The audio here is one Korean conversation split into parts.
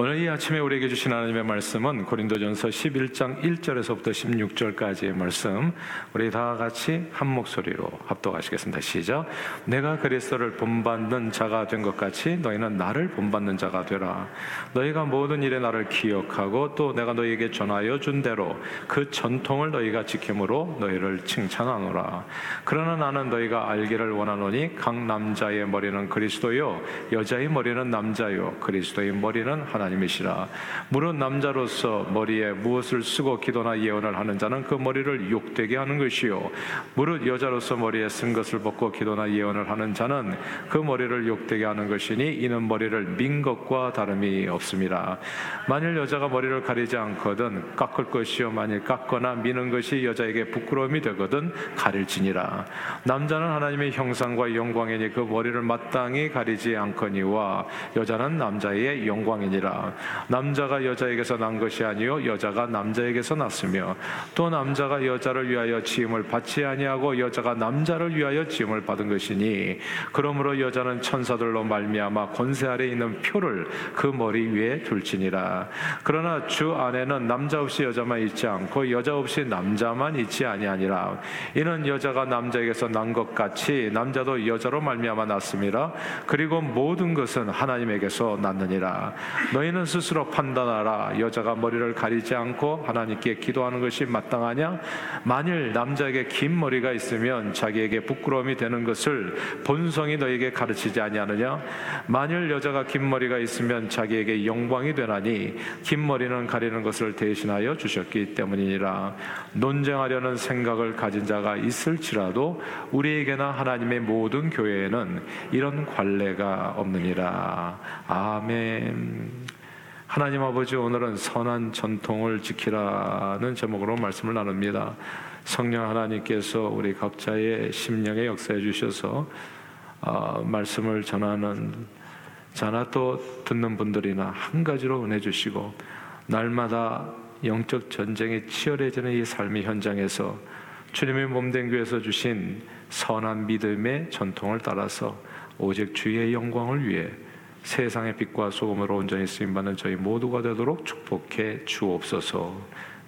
오늘 이 아침에 우리에게 주신 하나님의 말씀은 고린도전서 11장 1절에서부터 16절까지의 말씀. 우리 다 같이 한 목소리로 합독하시겠습니다. 시작. 내가 그리스도를 본받는 자가 된 것 같이 너희는 나를 본받는 자가 되라. 너희가 모든 일에 나를 기억하고 또 내가 너희에게 전하여 준 대로 그 전통을 너희가 지킴으로 너희를 칭찬하노라. 그러나 나는 너희가 알기를 원하노니 각 남자의 머리는 그리스도요 여자의 머리는 남자요 그리스도의 머리는 하나님 하나님이시라. 무릇 남자로서 머리에 무엇을 쓰고 기도나 예언을 하는 자는 그 머리를 욕되게 하는 것이요. 무릇 여자로서 머리에 쓴 것을 벗고 기도나 예언을 하는 자는 그 머리를 욕되게 하는 것이니 이는 머리를 민 것과 다름이 없습니다. 만일 여자가 머리를 가리지 않거든 깎을 것이요 만일 깎거나 미는 것이 여자에게 부끄러움이 되거든 가릴지니라. 남자는 하나님의 형상과 영광이니 그 머리를 마땅히 가리지 않거니와 여자는 남자의 영광이니라. 남자가 여자에게서 난 것이 아니요 여자가 남자에게서 났으며 또 남자가 여자를 위하여 지음을 받지 아니하고 여자가 남자를 위하여 지음을 받은 것이니 그러므로 여자는 천사들로 말미암아 권세 아래 있는 표를 그 머리 위에 둘지니라. 그러나 주 안에는 남자 없이 여자만 있지 않고 여자 없이 남자만 있지 아니하니라. 이는 여자가 남자에게서 난 것 같이 남자도 여자로 말미암아 났음이라. 그리고 모든 것은 하나님에게서 났느니라. 너희 는 스스로 판단하라. 여자가 머리를 가리지 않고 하나님께 기도하는 것이 마땅하냐? 만일 남자에게 긴 머리가 있으면 자기에게 부끄러움이 되는 것을 본성이 너에게 가르치지 아니하느냐? 만일 여자가 긴 머리가 있으면 자기에게 영광이 되나니 긴 머리는 가리는 것을 대신하여 주셨기 때문이니라. 논쟁하려는 생각을 가진 자가 있을지라도 우리에게나 하나님의 모든 교회에는 이런 관례가 없느니라. 아멘. 하나님 아버지 오늘은 선한 전통을 지키라는 제목으로 말씀을 나눕니다. 성령 하나님께서 우리 각자의 심령에 역사해 주셔서 어, 말씀을 전하는 자나 또 듣는 분들이나 한 가지로 은혜 주시고 날마다 영적 전쟁이 치열해지는 이 삶의 현장에서 주님의 몸된 교회에서 주신 선한 믿음의 전통을 따라서 오직 주의 영광을 위해 세상의 빛과 소금으로 온전히 쓰임받는 저희 모두가 되도록 축복해 주옵소서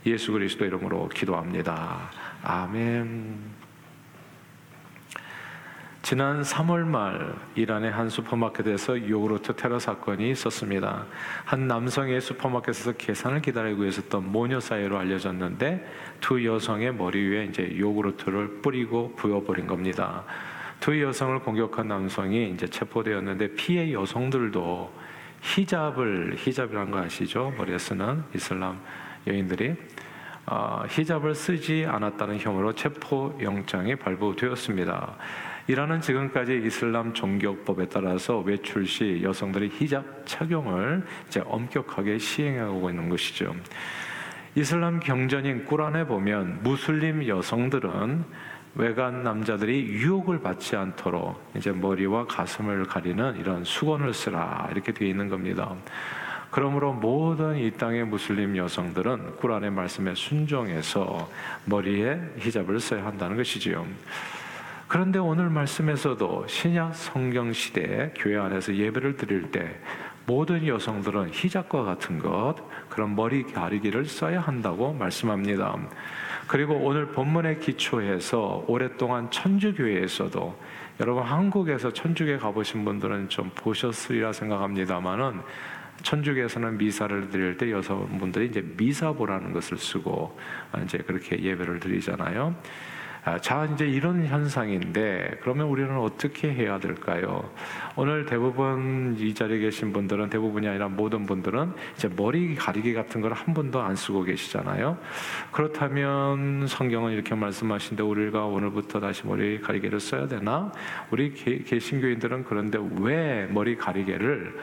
예수 그리스도 이름으로 기도합니다. 아멘. 지난 3월 말 이란의 한 슈퍼마켓에서 요구르트 테러 사건이 있었습니다. 한 남성이 슈퍼마켓에서 계산을 기다리고 있었던 모녀 사이로 알려졌는데 두 여성의 머리 위에 이제 요구르트를 뿌리고 부어버린 겁니다. 두 여성을 공격한 남성이 이제 체포되었는데 피해 여성들도 히잡을 히잡이라는 거 아시죠? 머리에 쓰는 이슬람 여인들이 어, 히잡을 쓰지 않았다는 혐의로 체포 영장이 발부되었습니다. 이란은 지금까지 이슬람 종교법에 따라서 외출 시 여성들이 히잡 착용을 이제 엄격하게 시행하고 있는 것이죠. 이슬람 경전인 꾸란에 보면 무슬림 여성들은 외간 남자들이 유혹을 받지 않도록 이제 머리와 가슴을 가리는 이런 수건을 쓰라 이렇게 되어 있는 겁니다. 그러므로 모든 이 땅의 무슬림 여성들은 꾸란의 말씀에 순종해서 머리에 히잡을 써야 한다는 것이지요. 그런데 오늘 말씀에서도 신약 성경 시대 교회 안에서 예배를 드릴 때 모든 여성들은 히잡과 같은 것 그런 머리 가리기를 써야 한다고 말씀합니다. 그리고 오늘 본문에 기초해서 오랫동안 천주교회에서도 여러분 한국에서 천주교회 가보신 분들은 좀 보셨으리라 생각합니다만은 천주교에서는 미사를 드릴 때 여성분들이 이제 미사보라는 것을 쓰고 이제 그렇게 예배를 드리잖아요. 아, 자, 이제 이런 현상인데, 그러면 우리는 어떻게 해야 될까요? 오늘 대부분 이 자리에 계신 분들은 대부분이 아니라 모든 분들은 이제 머리 가리개 같은 걸 한 번도 안 쓰고 계시잖아요. 그렇다면 성경은 이렇게 말씀하신데 우리가 오늘부터 다시 머리 가리개를 써야 되나? 우리 개신교인들은 그런데 왜 머리 가리개를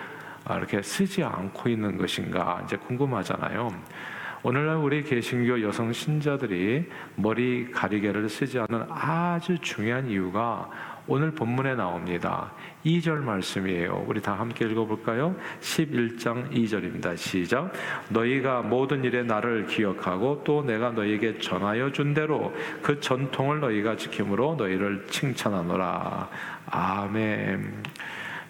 이렇게 쓰지 않고 있는 것인가? 이제 궁금하잖아요. 오늘날 우리 개신교 여성 신자들이 머리 가리개를 쓰지 않는 아주 중요한 이유가 오늘 본문에 나옵니다. 2절 말씀이에요. 우리 다 함께 읽어볼까요? 11장 2절입니다. 시작. 너희가 모든 일에 나를 기억하고 또 내가 너희에게 전하여 준 대로 그 전통을 너희가 지킴으로 너희를 칭찬하노라. 아멘.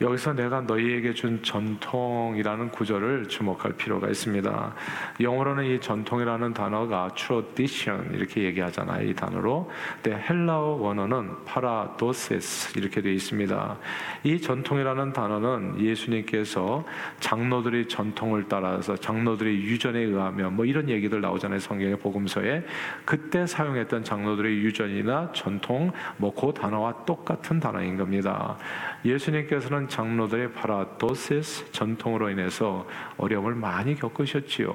여기서 내가 너희에게 준 전통이라는 구절을 주목할 필요가 있습니다. 영어로는 이 전통이라는 단어가 tradition 이렇게 얘기하잖아요. 이 단어로. 근데 헬라어 원어는 파라도세스 이렇게 되어 있습니다. 이 전통이라는 단어는 예수님께서 장로들의 전통을 따라서 장로들의 유전에 의하면 뭐 이런 얘기들 나오잖아요. 성경의 복음서에 그때 사용했던 장로들의 유전이나 전통 뭐 그 단어와 똑같은 단어인 겁니다. 예수님께서는 장로들의 파라도시스 전통으로 인해서 어려움을 많이 겪으셨지요.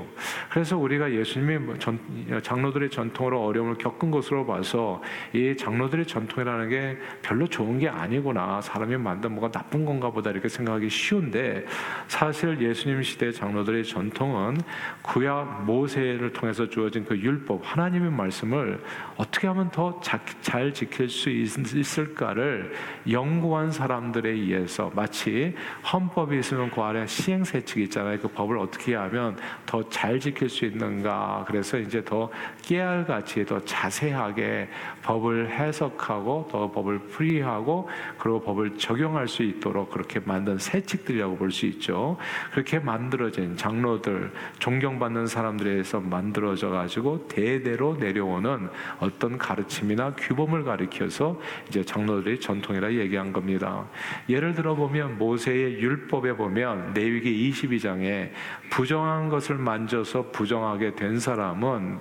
그래서 우리가 예수님의 뭐 전, 장로들의 전통으로 어려움을 겪은 것으로 봐서 이 장로들의 전통이라는 게 별로 좋은 게 아니구나. 사람이 만든 뭐가 나쁜 건가 보다 이렇게 생각하기 쉬운데 사실 예수님 시대 장로들의 전통은 구약 모세를 통해서 주어진 그 율법 하나님의 말씀을 어떻게 하면 더 잘 지킬 수 있을까를 연구한 사람들에 의해서 마치 헌법이 있으면 그 아래 시행세칙이 있잖아요. 그 법을 어떻게 하면 더 잘 지킬 수 있는가. 그래서 이제 더 깨알같이 더 자세하게 법을 해석하고 더 법을 풀이하고 그리고 법을 적용할 수 있도록 그렇게 만든 세칙들이라고 볼 수 있죠. 그렇게 만들어진 장로들, 존경받는 사람들에 의해서 만들어져 가지고 대대로 내려오는 어떤 가르침이나 규범을 가리켜서 이제 장로들의 전통이라 얘기한 겁니다. 예를 들어 보면 모세의 율법에 보면 레위기 22장에 부정한 것을 만져서 부정하게 된 사람은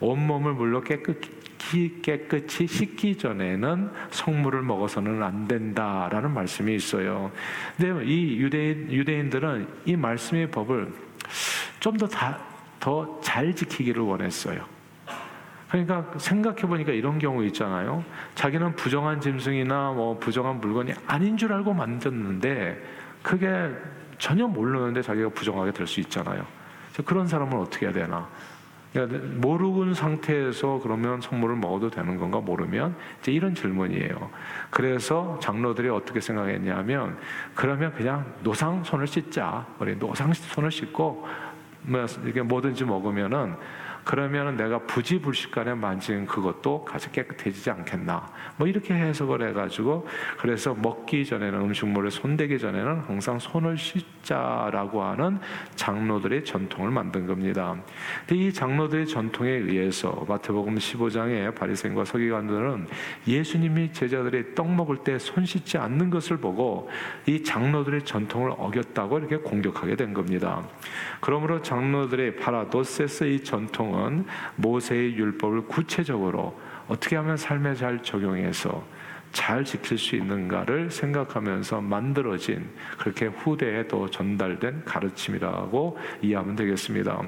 온몸을 물로 깨끗이, 깨끗이 씻기 전에는 성물을 먹어서는 안 된다라는 말씀이 있어요. 근데 이 유대인, 유대인들은 이 말씀의 법을 좀더더잘 지키기를 원했어요. 그러니까 생각해 보니까 이런 경우 있잖아요. 자기는 부정한 짐승이나 뭐 부정한 물건이 아닌 줄 알고 만졌는데 그게 전혀 모르는데 자기가 부정하게 될 수 있잖아요. 그런 사람은 어떻게 해야 되나? 그러니까 모르는 상태에서 그러면 선물을 먹어도 되는 건가 모르면 이제 이런 질문이에요. 그래서 장로들이 어떻게 생각했냐면 그러면 그냥 노상 손을 씻자. 우리 노상 손을 씻고 뭐 뭐든지 먹으면은 그러면 내가 부지불식간에 만진 그것도 가장 깨끗해지지 않겠나. 뭐 이렇게 해석을 해가지고 그래서 먹기 전에는 음식물에 손대기 전에는 항상 손을 씻자라고 하는 장로들의 전통을 만든 겁니다. 근데 이 장로들의 전통에 의해서 마태복음 15장에 바리새인과 서기관들은 예수님이 제자들이 떡 먹을 때 손 씻지 않는 것을 보고 이 장로들의 전통을 어겼다고 이렇게 공격하게 된 겁니다. 그러므로 장로들의 파라도세스 이 전통 모세의 율법을 구체적으로 어떻게 하면 삶에 잘 적용해서 잘 지킬 수 있는가를 생각하면서 만들어진 그렇게 후대에 또 전달된 가르침이라고 이해하면 되겠습니다.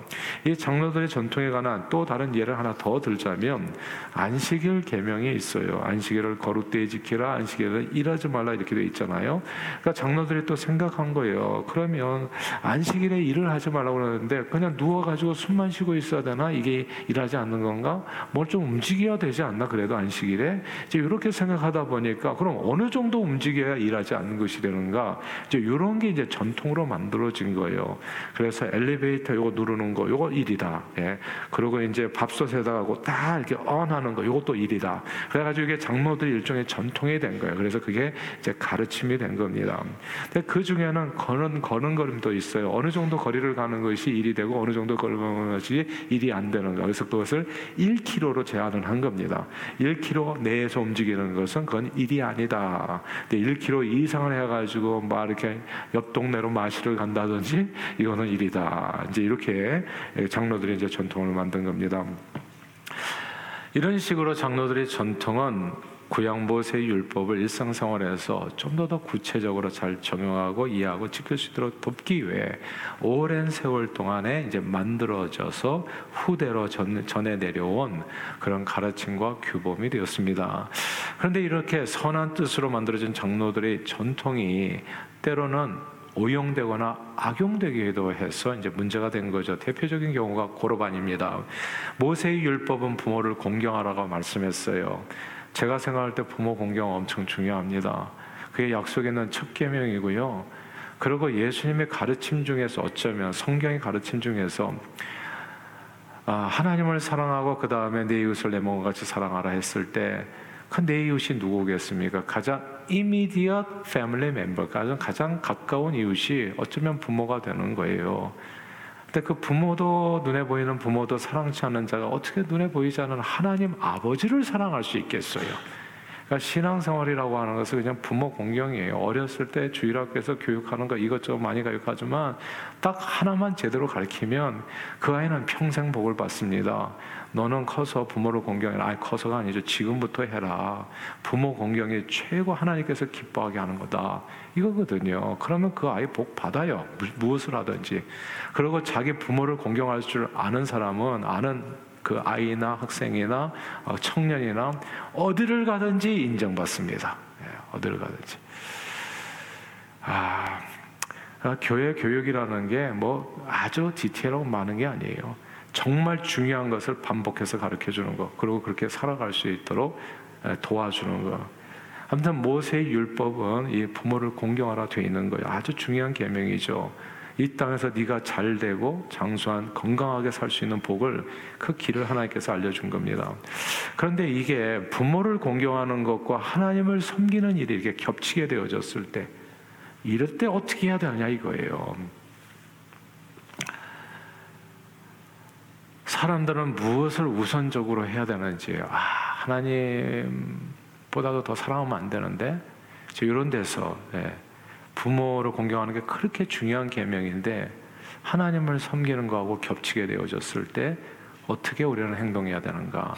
이 장로들의 전통에 관한 또 다른 예를 하나 더 들자면 안식일 계명이 있어요. 안식일을 거룩되이 지키라, 안식일을 일하지 말라 이렇게 돼 있잖아요. 그러니까 장로들이 또 생각한 거예요. 그러면 안식일에 일을 하지 말라고 그러는데 그냥 누워가지고 숨만 쉬고 있어야 되나? 이게 일하지 않는 건가? 뭘 좀 움직여야 되지 않나? 그래도 안식일에 이제 이렇게 생각하다 보니까 그럼 어느 정도 움직여야 일하지 않는 것이 되는가? 이제 이런 게 이제 전통으로 만들어진 거예요. 그래서 엘리베이터 요거 누르는 거 요거 일이다. 예. 그리고 이제 밥솥에다 하고 딱 이렇게 언 하는 거 요것도 일이다. 그래가지고 이게 장로들 일종의 전통이 된 거예요. 그래서 그게 이제 가르침이 된 겁니다. 근데 그 중에는 거는 거는 걸음도 있어요. 어느 정도 거리를 가는 것이 일이 되고 어느 정도 걸는 것이 일이 안 되는 거. 그래서 그것을 1km로 제한을 한 겁니다. 1km 내에서 움직이는 것은 그건 그건 일이 아니다. 근데 1km 이상을 해가지고 막 이렇게 옆 동네로 마시를 간다든지 이거는 일이다. 이제 이렇게 장로들이 이제 전통을 만든 겁니다. 이런 식으로 장로들의 전통은 구약 모세 율법을 일상생활에서 좀 더 더 구체적으로 잘 적용하고 이해하고 지킬 수 있도록 돕기 위해 오랜 세월 동안에 이제 만들어져서 후대로 전, 전해 내려온 그런 가르침과 규범이 되었습니다. 그런데 이렇게 선한 뜻으로 만들어진 장로들의 전통이 때로는 오용되거나 악용되기도 해서 이제 문제가 된 거죠. 대표적인 경우가 고로반입니다. 모세의 율법은 부모를 공경하라고 말씀했어요. 제가 생각할 때 부모 공경 엄청 중요합니다. 그게 약속에 있는 첫 계명이고요. 그리고 예수님의 가르침 중에서 어쩌면 성경의 가르침 중에서 아, 하나님을 사랑하고 그 다음에 내 이웃을 내 몸과 같이 사랑하라 했을 때 그 내 이웃이 누구겠습니까? 가장 immediate family member, 가장 가까운 이웃이 어쩌면 부모가 되는 거예요. 근데 그 부모도 눈에 보이는 부모도 사랑치 않는 자가 어떻게 눈에 보이지 않는 하나님 아버지를 사랑할 수 있겠어요? 그러니까 신앙생활이라고 하는 것은 그냥 부모 공경이에요. 어렸을 때 주일학교에서 교육하는 거 이것저것 많이 교육하지만 딱 하나만 제대로 가르치면 그 아이는 평생 복을 받습니다. 너는 커서 부모를 공경해라. 아니 커서가 아니죠. 지금부터 해라. 부모 공경이 최고 하나님께서 기뻐하게 하는 거다. 이거거든요. 그러면 그 아이 복 받아요. 무엇을 하든지. 그리고 자기 부모를 공경할 줄 아는 사람은 아는 그 아이나 학생이나 어, 청년이나 어디를 가든지 인정받습니다. 예, 어디를 가든지. 아, 그러니까 교회 교육이라는 게 뭐 아주 디테일하고 많은 게 아니에요. 정말 중요한 것을 반복해서 가르쳐 주는 것, 그리고 그렇게 살아갈 수 있도록 예, 도와주는 것. 아무튼 모세의 율법은 이 부모를 공경하라 되어 있는 거예요. 아주 중요한 계명이죠. 이 땅에서 네가 잘 되고 장수한 건강하게 살 수 있는 복을 그 길을 하나님께서 알려준 겁니다. 그런데 이게 부모를 공경하는 것과 하나님을 섬기는 일이 이렇게 겹치게 되어졌을 때 이럴 때 어떻게 해야 되느냐 이거예요. 사람들은 무엇을 우선적으로 해야 되는지 아 하나님보다도 더 사랑하면 안 되는데 이런 데서 네. 부모를 공경하는 게 그렇게 중요한 계명인데 하나님을 섬기는 거하고 겹치게 되어졌을 때 어떻게 우리는 행동해야 되는가?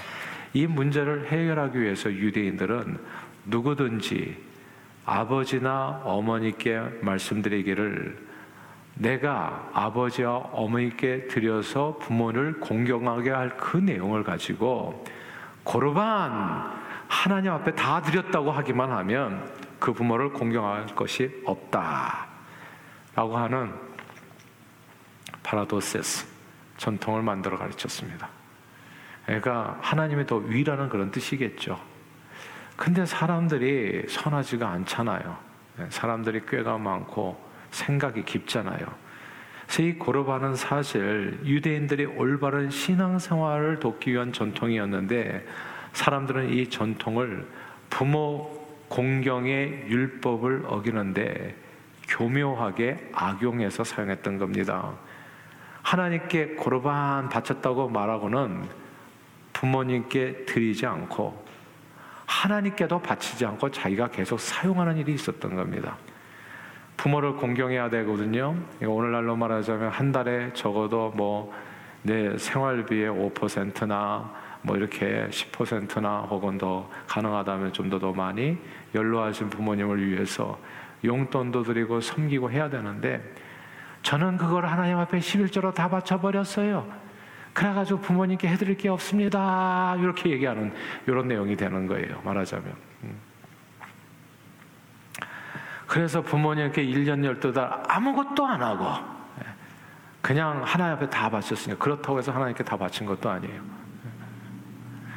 이 문제를 해결하기 위해서 유대인들은 누구든지 아버지나 어머니께 말씀드리기를 내가 아버지와 어머니께 드려서 부모를 공경하게 할 그 내용을 가지고 고르반 하나님 앞에 다 드렸다고 하기만 하면 그 부모를 공경할 것이 없다. 라고 하는 파라도세스 전통을 만들어 가르쳤습니다. 그러니까 하나님이 더 위라는 그런 뜻이겠죠. 근데 사람들이 선하지가 않잖아요. 사람들이 꾀가 많고 생각이 깊잖아요. 그래서 이 고르바는 사실 유대인들이 올바른 신앙생활을 돕기 위한 전통이었는데 사람들은 이 전통을 부모 공경의 율법을 어기는데 교묘하게 악용해서 사용했던 겁니다. 하나님께 고르반 바쳤다고 말하고는 부모님께 드리지 않고 하나님께도 바치지 않고 자기가 계속 사용하는 일이 있었던 겁니다. 부모를 공경해야 되거든요. 오늘날로 말하자면 한 달에 적어도 뭐 내 생활비의 5%나 뭐 이렇게 10%나 혹은 더 가능하다면 좀 더 더 많이 연로하신 부모님을 위해서 용돈도 드리고 섬기고 해야 되는데 저는 그걸 하나님 앞에 11조로 다 바쳐버렸어요. 그래가지고 부모님께 해드릴 게 없습니다. 이렇게 얘기하는 이런 내용이 되는 거예요. 말하자면. 음. 그래서 부모님께 1년 12달 아무것도 안 하고 예, 그냥 하나님 앞에 다 바쳤으니까 그렇다고 해서 하나님께 다 바친 것도 아니에요.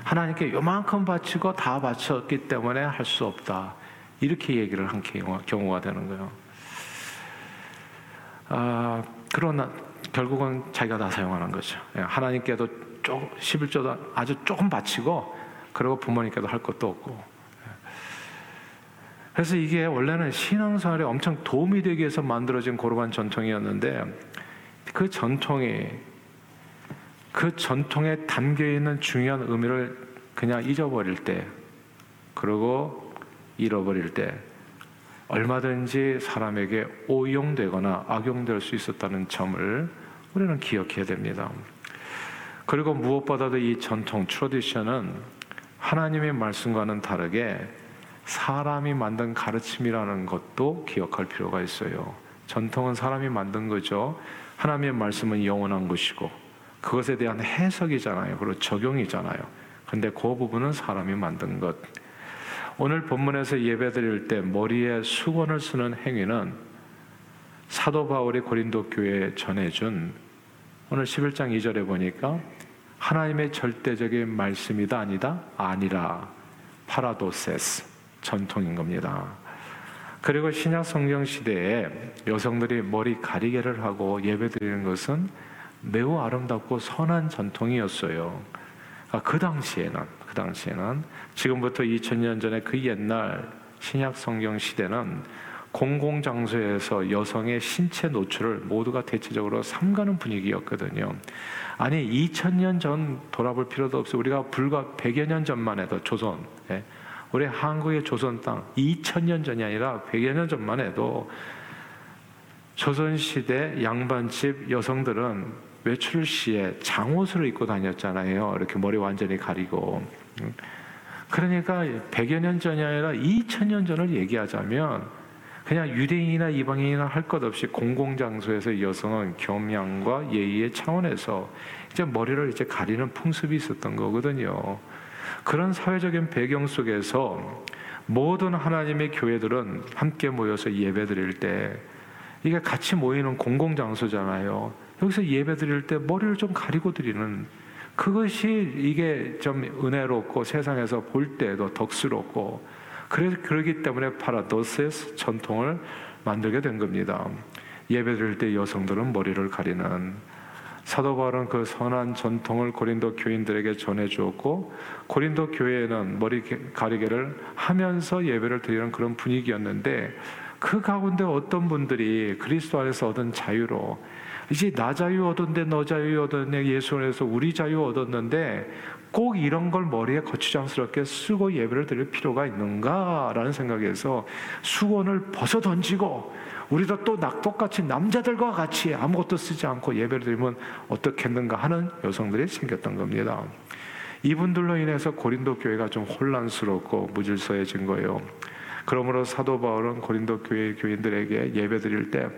하나님께 요만큼 바치고 다 바쳤기 때문에 할 수 없다. 이렇게 얘기를 한 경우가 되는 거예요. 아, 그러나 결국은 자기가 다 사용하는 거죠. 예, 하나님께도 조 11조도 아주 조금 바치고 그리고 부모님께도 할 것도 없고. 예. 그래서 이게 원래는 신앙생활에 엄청 도움이 되기 위해서 만들어진 고르반 전통이었는데 그 전통이 그 전통에 담겨 있는 중요한 의미를 그냥 잊어버릴 때, 그리고 잃어버릴 때, 얼마든지 사람에게 오용되거나 악용될 수 있었다는 점을 우리는 기억해야 됩니다. 그리고 무엇보다도 이 전통, 트로디션은 하나님의 말씀과는 다르게 사람이 만든 가르침이라는 것도 기억할 필요가 있어요. 전통은 사람이 만든 거죠. 하나님의 말씀은 영원한 것이고, 그것에 대한 해석이잖아요. 그리고 적용이잖아요. 근데 그 부분은 사람이 만든 것. 오늘 본문에서 예배 드릴 때 머리에 수건을 쓰는 행위는 사도 바울이 고린도 교회에 전해준 오늘 11장 2절에 보니까 하나님의 절대적인 말씀이다 아니다 아니라 파라도세스 전통인 겁니다. 그리고 신약 성경 시대에 여성들이 머리 가리개를 하고 예배 드리는 것은 매우 아름답고 선한 전통이었어요. 아, 그 당시에는 그 당시에는 지금부터 2000년 전에 그 옛날 신약 성경 시대는 공공 장소에서 여성의 신체 노출을 모두가 대체적으로 삼가는 분위기였거든요. 아니 2000년 전 돌아볼 필요도 없어. 우리가 불과 100여 년 전만 해도 조선, 예? 우리 한국의 조선 땅 2000년 전이 아니라 100여 년 전만 해도 조선 시대 양반집 여성들은 외출 시에 장옷을 입고 다녔잖아요. 이렇게 머리 완전히 가리고. 그러니까 100여 년 전이 아니라 2000년 전을 얘기하자면 그냥 유대인이나 이방인이나 할 것 없이 공공장소에서 여성은 겸양과 예의의 차원에서 이제 머리를 이제 가리는 풍습이 있었던 거거든요. 그런 사회적인 배경 속에서 모든 하나님의 교회들은 함께 모여서 예배 드릴 때 이게 같이 모이는 공공장소잖아요. 여기서 예배 드릴 때 머리를 좀 가리고 드리는 그것이 이게 좀 은혜롭고 세상에서 볼 때도 덕스럽고 그래서 그러기 때문에 파라도스의 전통을 만들게 된 겁니다. 예배 드릴 때 여성들은 머리를 가리는 사도 바울은 그 선한 전통을 고린도 교인들에게 전해 주었고 고린도 교회에는 머리 가리개를 하면서 예배를 드리는 그런 분위기였는데 그 가운데 어떤 분들이 그리스도 안에서 얻은 자유로 이제 나 자유 얻었는데 너 자유 얻었네 예수 안에서 우리 자유 얻었는데 꼭 이런 걸 머리에 거추장스럽게 쓰고 예배를 드릴 필요가 있는가라는 생각에서 수건을 벗어 던지고 우리도 또 낙똑같이 남자들과 같이 아무것도 쓰지 않고 예배를 드리면 어떻겠는가 하는 여성들이 생겼던 겁니다. 이분들로 인해서 고린도 교회가 좀 혼란스럽고 무질서해진 거예요. 그러므로 사도 바울은 고린도 교회 교인들에게 예배 드릴 때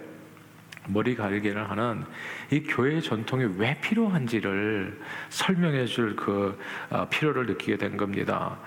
머리 가리개를 하는 이 교회의 전통이 왜 필요한지를 설명해 줄그 어, 필요를 느끼게 된 겁니다.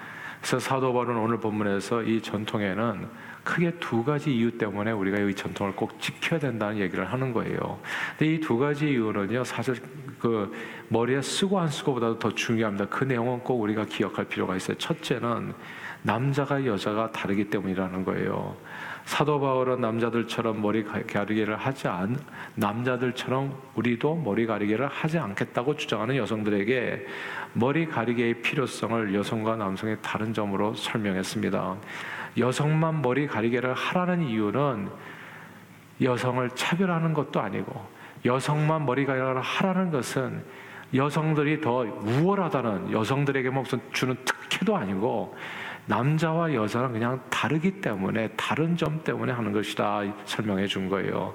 그래서 사도 바울은 오늘 본문에서 이 전통에는 크게 두 가지 이유 때문에 우리가 이 전통을 꼭 지켜야 된다는 얘기를 하는 거예요. 근데 이 두 가지 이유는요, 사실 그 머리에 쓰고 안 쓰고보다도 더 중요합니다. 그 내용은 꼭 우리가 기억할 필요가 있어요. 첫째는 남자가 여자가 다르기 때문이라는 거예요. 사도 바울은 남자들처럼 머리 가리개를 하지 않 남자들처럼 우리도 머리 가리개를 하지 않겠다고 주장하는 여성들에게 머리 가리개의 필요성을 여성과 남성의 다른 점으로 설명했습니다. 여성만 머리 가리개를 하라는 이유는 여성을 차별하는 것도 아니고 여성만 머리 가리개를 하라는 것은 여성들이 더 우월하다는 여성들에게 무슨 주는 특혜도 아니고 남자와 여자는 그냥 다르기 때문에 다른 점 때문에 하는 것이다 설명해 준 거예요.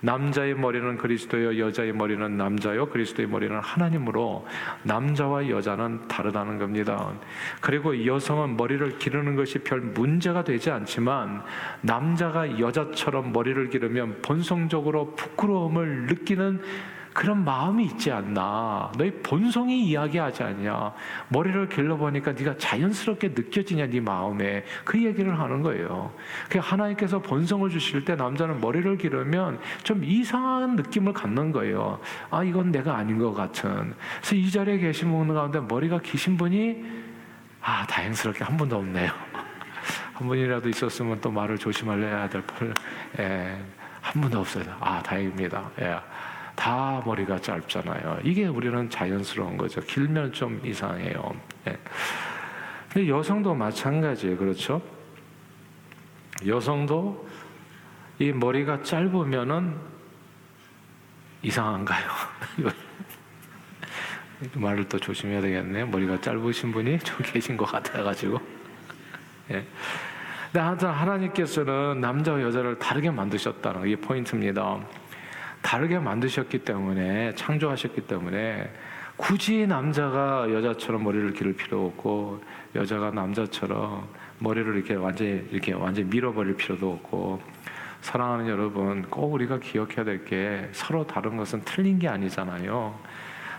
남자의 머리는 그리스도요, 여자의 머리는 남자요, 그리스도의 머리는 하나님으로 남자와 여자는 다르다는 겁니다. 그리고 여성은 머리를 기르는 것이 별 문제가 되지 않지만 남자가 여자처럼 머리를 기르면 본성적으로 부끄러움을 느끼는 그런 마음이 있지 않나. 너희 본성이 이야기하지 않냐. 머리를 길러보니까 네가 자연스럽게 느껴지냐 네 마음에 그 얘기를 하는 거예요. 그 하나님께서 본성을 주실 때 남자는 머리를 기르면 좀 이상한 느낌을 갖는 거예요. 아 이건 내가 아닌 것 같은. 그래서 이 자리에 계신 분 가운데 머리가 기신 분이 아 다행스럽게 한 분도 없네요. 한 분이라도 있었으면 또 말을 조심하려야 될 뻔. 예, 한 분도 없어요. 아 다행입니다. 예. 다 머리가 짧잖아요. 이게 우리는 자연스러운 거죠. 길면 좀 이상해요. 네. 근데 여성도 마찬가지예요. 그렇죠? 여성도 이 머리가 짧으면은 이상한가요? 말을 또 조심해야 되겠네. 머리가 짧으신 분이 좀 계신 것 같아가지고. 예. 근데 하나님께서는 남자와 여자를 다르게 만드셨다는 게 포인트입니다. 다르게 만드셨기 때문에 창조하셨기 때문에 굳이 남자가 여자처럼 머리를 기를 필요 없고 여자가 남자처럼 머리를 이렇게 완전히 이렇게 완전히 밀어버릴 필요도 없고 사랑하는 여러분 꼭 우리가 기억해야 될 게 서로 다른 것은 틀린 게 아니잖아요.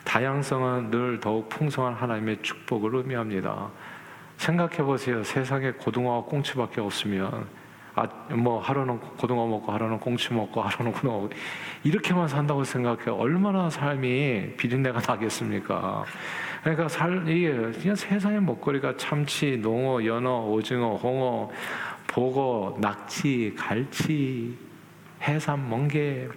다양성은 늘 더욱 풍성한 하나님의 축복을 의미합니다. 생각해 보세요. 세상에 고등어와 꽁치밖에 없으면 아, 뭐 하루는 고등어 먹고 하루는 꽁치 먹고 하루는 고등어 먹고 이렇게만 산다고 생각해 얼마나 삶이 비린내가 나겠습니까? 그러니까 살 이게 그냥 세상의 먹거리가 참치, 농어, 연어, 오징어, 홍어, 보거, 낙지, 갈치 해산 멍게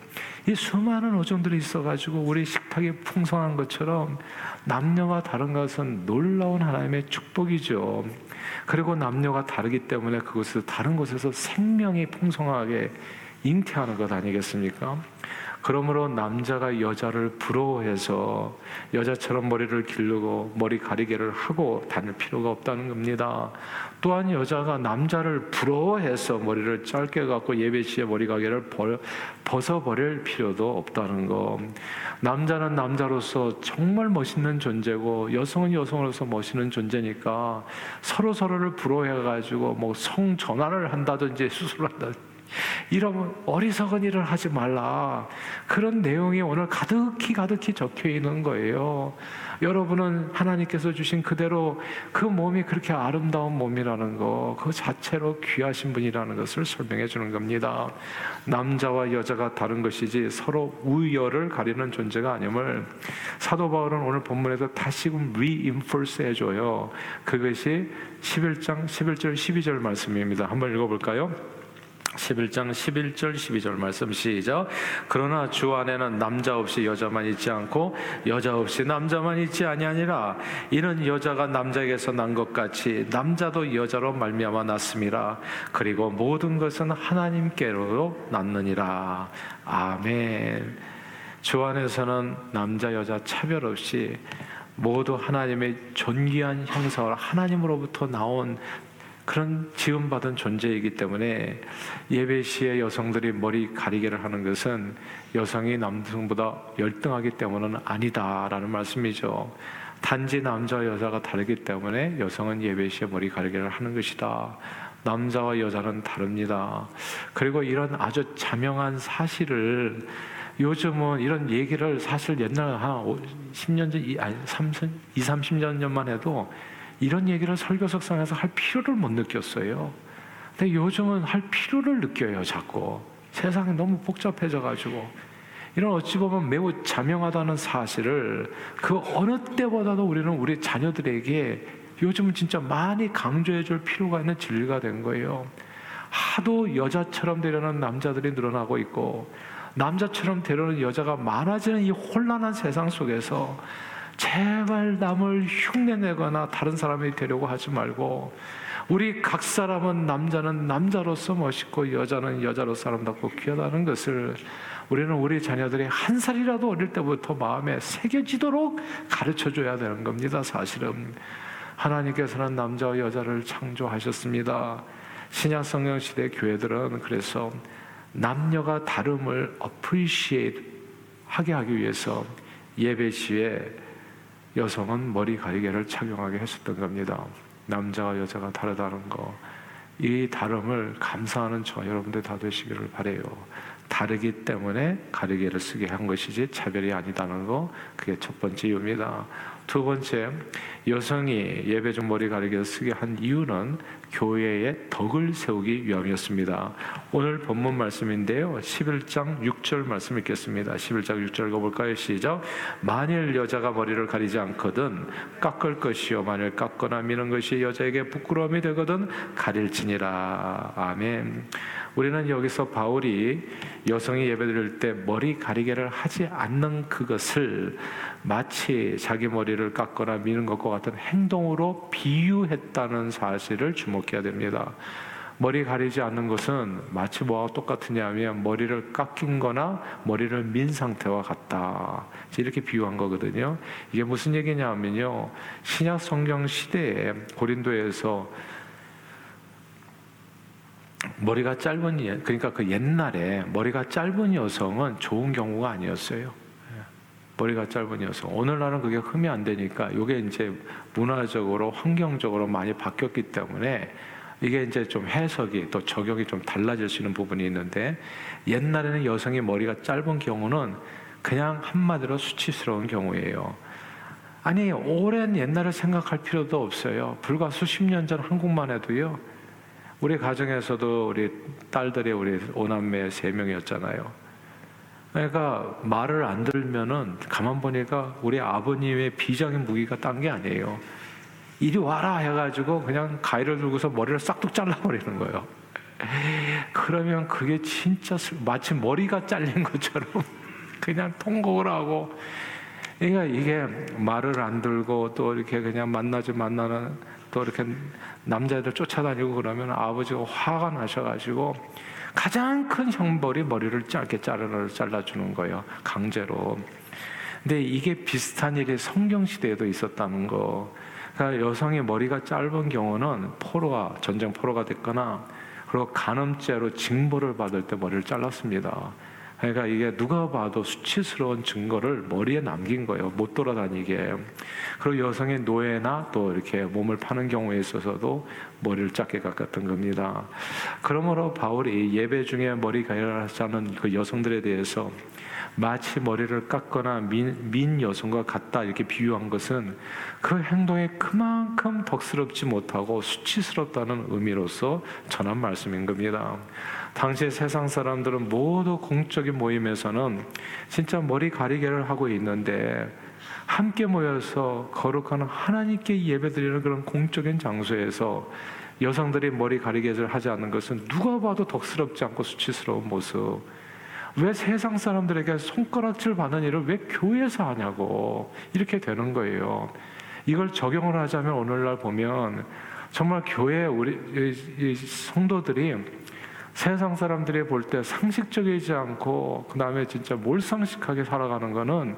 이 수많은 어종들이 있어가지고 우리 식탁이 풍성한 것처럼 남녀가 다른 것은 놀라운 하나님의 축복이죠. 그리고 남녀가 다르기 때문에 그곳에서 다른 곳에서 생명이 풍성하게 잉태하는 것 아니겠습니까? 그러므로 남자가 여자를 부러워해서 여자처럼 머리를 기르고 머리 가리개를 하고 다닐 필요가 없다는 겁니다. 또한 여자가 남자를 부러워해서 머리를 짧게 갖고 예배 시에 머리 가게를 벗어버릴 필요도 없다는 거. 남자는 남자로서 정말 멋있는 존재고 여성은 여성으로서 멋있는 존재니까 서로 서로를 부러워해가지고 뭐 성 전환을 한다든지 수술을 한다든지 이런 어리석은 일을 하지 말라. 그런 내용이 오늘 가득히 가득히 적혀 있는 거예요. 여러분은 하나님께서 주신 그대로 그 몸이 그렇게 아름다운 몸이라는 거, 그 자체로 귀하신 분이라는 것을 설명해 주는 겁니다. 남자와 여자가 다른 것이지 서로 우열을 가리는 존재가 아님을 사도 바울은 오늘 본문에서 다시금 리인포스 해줘요. 그것이 11장 11절 12절 말씀입니다. 한번 읽어볼까요? 11장 11절 12절 말씀 시작. 그러나 주 안에는 남자 없이 여자만 있지 않고 여자 없이 남자만 있지 아니하니라. 이는 여자가 남자에게서 난 것 같이 남자도 여자로 말미암아 났음이라. 그리고 모든 것은 하나님께로 났느니라. 아멘. 주 안에서는 남자 여자 차별 없이 모두 하나님의 존귀한 형상을 하나님으로부터 나온 그런 지음받은 존재이기 때문에 예배 시에 여성들이 머리 가리개를 하는 것은 여성이 남성보다 열등하기 때문은 아니다라는 말씀이죠. 단지 남자와 여자가 다르기 때문에 여성은 예배 시에 머리 가리개를 하는 것이다. 남자와 여자는 다릅니다. 그리고 이런 아주 자명한 사실을 요즘은 이런 얘기를 사실 옛날 한 10년 전, 아니 30, 20, 30년 전만 해도 이런 얘기를 설교석상에서 할 필요를 못 느꼈어요. 근데 요즘은 할 필요를 느껴요, 자꾸. 세상이 너무 복잡해져 가지고. 이런 어찌 보면 매우 자명하다는 사실을 그 어느 때보다도 우리는 우리 자녀들에게 요즘은 진짜 많이 강조해 줄 필요가 있는 진리가 된 거예요. 하도 여자처럼 되려는 남자들이 늘어나고 있고 남자처럼 되려는 여자가 많아지는 이 혼란한 세상 속에서 제발 남을 흉내내거나 다른 사람이 되려고 하지 말고 우리 각 사람은 남자는 남자로서 멋있고 여자는 여자로서 아름답고 귀하다는 것을 우리는 우리 자녀들이 한 살이라도 어릴 때부터 마음에 새겨지도록 가르쳐 줘야 되는 겁니다. 사실은 하나님께서는 남자와 여자를 창조하셨습니다. 신약 성경 시대 교회들은 그래서 남녀가 다름을 appreciate 하게 하기 위해서 예배 시에 여성은 머리 가리개를 착용하게 했었던 겁니다. 남자와 여자가 다르다는 거. 이 다름을 감사하는 저 여러분들 다 되시기를 바래요. 다르기 때문에 가리개를 쓰게 한 것이지 차별이 아니다는 거 그게 첫 번째 이유입니다. 두 번째, 여성이 예배 중 머리 가리개 쓰게 한 이유는 교회의 덕을 세우기 위함이었습니다. 오늘 본문 말씀인데요. 11장 6절 말씀 읽겠습니다. 11장 6절 읽어볼까요? 시작. 만일 여자가 머리를 가리지 않거든 깎을 것이요. 만일 깎거나 미는 것이 여자에게 부끄러움이 되거든 가릴지니라. 아멘. 우리는 여기서 바울이 여성이 예배드릴 때 머리 가리개를 하지 않는 그것을 마치 자기 머리를 깎거나 미는 것과 같은 행동으로 비유했다는 사실을 주목해야 됩니다. 머리 가리지 않는 것은 마치 뭐와 똑같으냐면 머리를 깎인 거나 머리를 민 상태와 같다. 이렇게 비유한 거거든요. 이게 무슨 얘기냐면요. 신약 성경 시대에 고린도에서 머리가 짧은 그러니까 그 옛날에 머리가 짧은 여성은 좋은 경우가 아니었어요. 예. 머리가 짧은 여성. 오늘날은 그게 흠이 안 되니까 이게 이제 문화적으로 환경적으로 많이 바뀌었기 때문에 이게 이제 좀 해석이 또 적용이 좀 달라질 수 있는 부분이 있는데 옛날에는 여성이 머리가 짧은 경우는 그냥 한마디로 수치스러운 경우예요. 아니 오랜 옛날을 생각할 필요도 없어요. 불과 수십 년 전 한국만 해도요. 우리 가정에서도 우리 딸들이 우리 오남매 세 명이었잖아요. 그러니까 말을 안 들면은 가만 보니까 우리 아버님의 비장의 무기가 딴 게 아니에요. 이리 와라 해가지고 그냥 가위를 들고서 머리를 싹둑 잘라버리는 거예요. 그 그러면 그게 진짜 마치 머리가 잘린 것처럼 그냥 통곡을 하고 그러니까 이게 말을 안 들고 또 이렇게 그냥 만나지 만나는 또 이렇게 남자애들 쫓아다니고 그러면 아버지가 화가 나셔가지고 가장 큰 형벌이 머리를 짧게 자르 잘라주는 거예요 강제로. 근데 이게 비슷한 일이 성경 시대에도 있었다는 거. 그러니까 여성의 머리가 짧은 경우는 포로가 전쟁 포로가 됐거나 그리고 간음죄로 징벌을 받을 때 머리를 잘랐습니다. 그러니까 이게 누가 봐도 수치스러운 증거를 머리에 남긴 거예요. 못 돌아다니게. 그리고 여성의 노예나 또 이렇게 몸을 파는 경우에 있어서도 머리를 짧게 깎았던 겁니다. 그러므로 바울이 예배 중에 머리 가열하자는 그 여성들에 대해서 마치 머리를 깎거나 민, 민 여성과 같다 이렇게 비유한 것은 그 행동에 그만큼 덕스럽지 못하고 수치스럽다는 의미로서 전한 말씀인 겁니다. 당시 세상 사람들은 모두 공적인 모임에서는 진짜 머리 가리개를 하고 있는데 함께 모여서 거룩한 하나님께 예배드리는 그런 공적인 장소에서 여성들이 머리 가리개를 하지 않는 것은 누가 봐도 덕스럽지 않고 수치스러운 모습. 왜 세상 사람들에게 손가락질 받는 일을 왜 교회에서 하냐고 이렇게 되는 거예요. 이걸 적용을 하자면 오늘날 보면 정말 교회 우리 성도들이 세상 사람들이 볼 때 상식적이지 않고 그 다음에 진짜 몰상식하게 살아가는 거는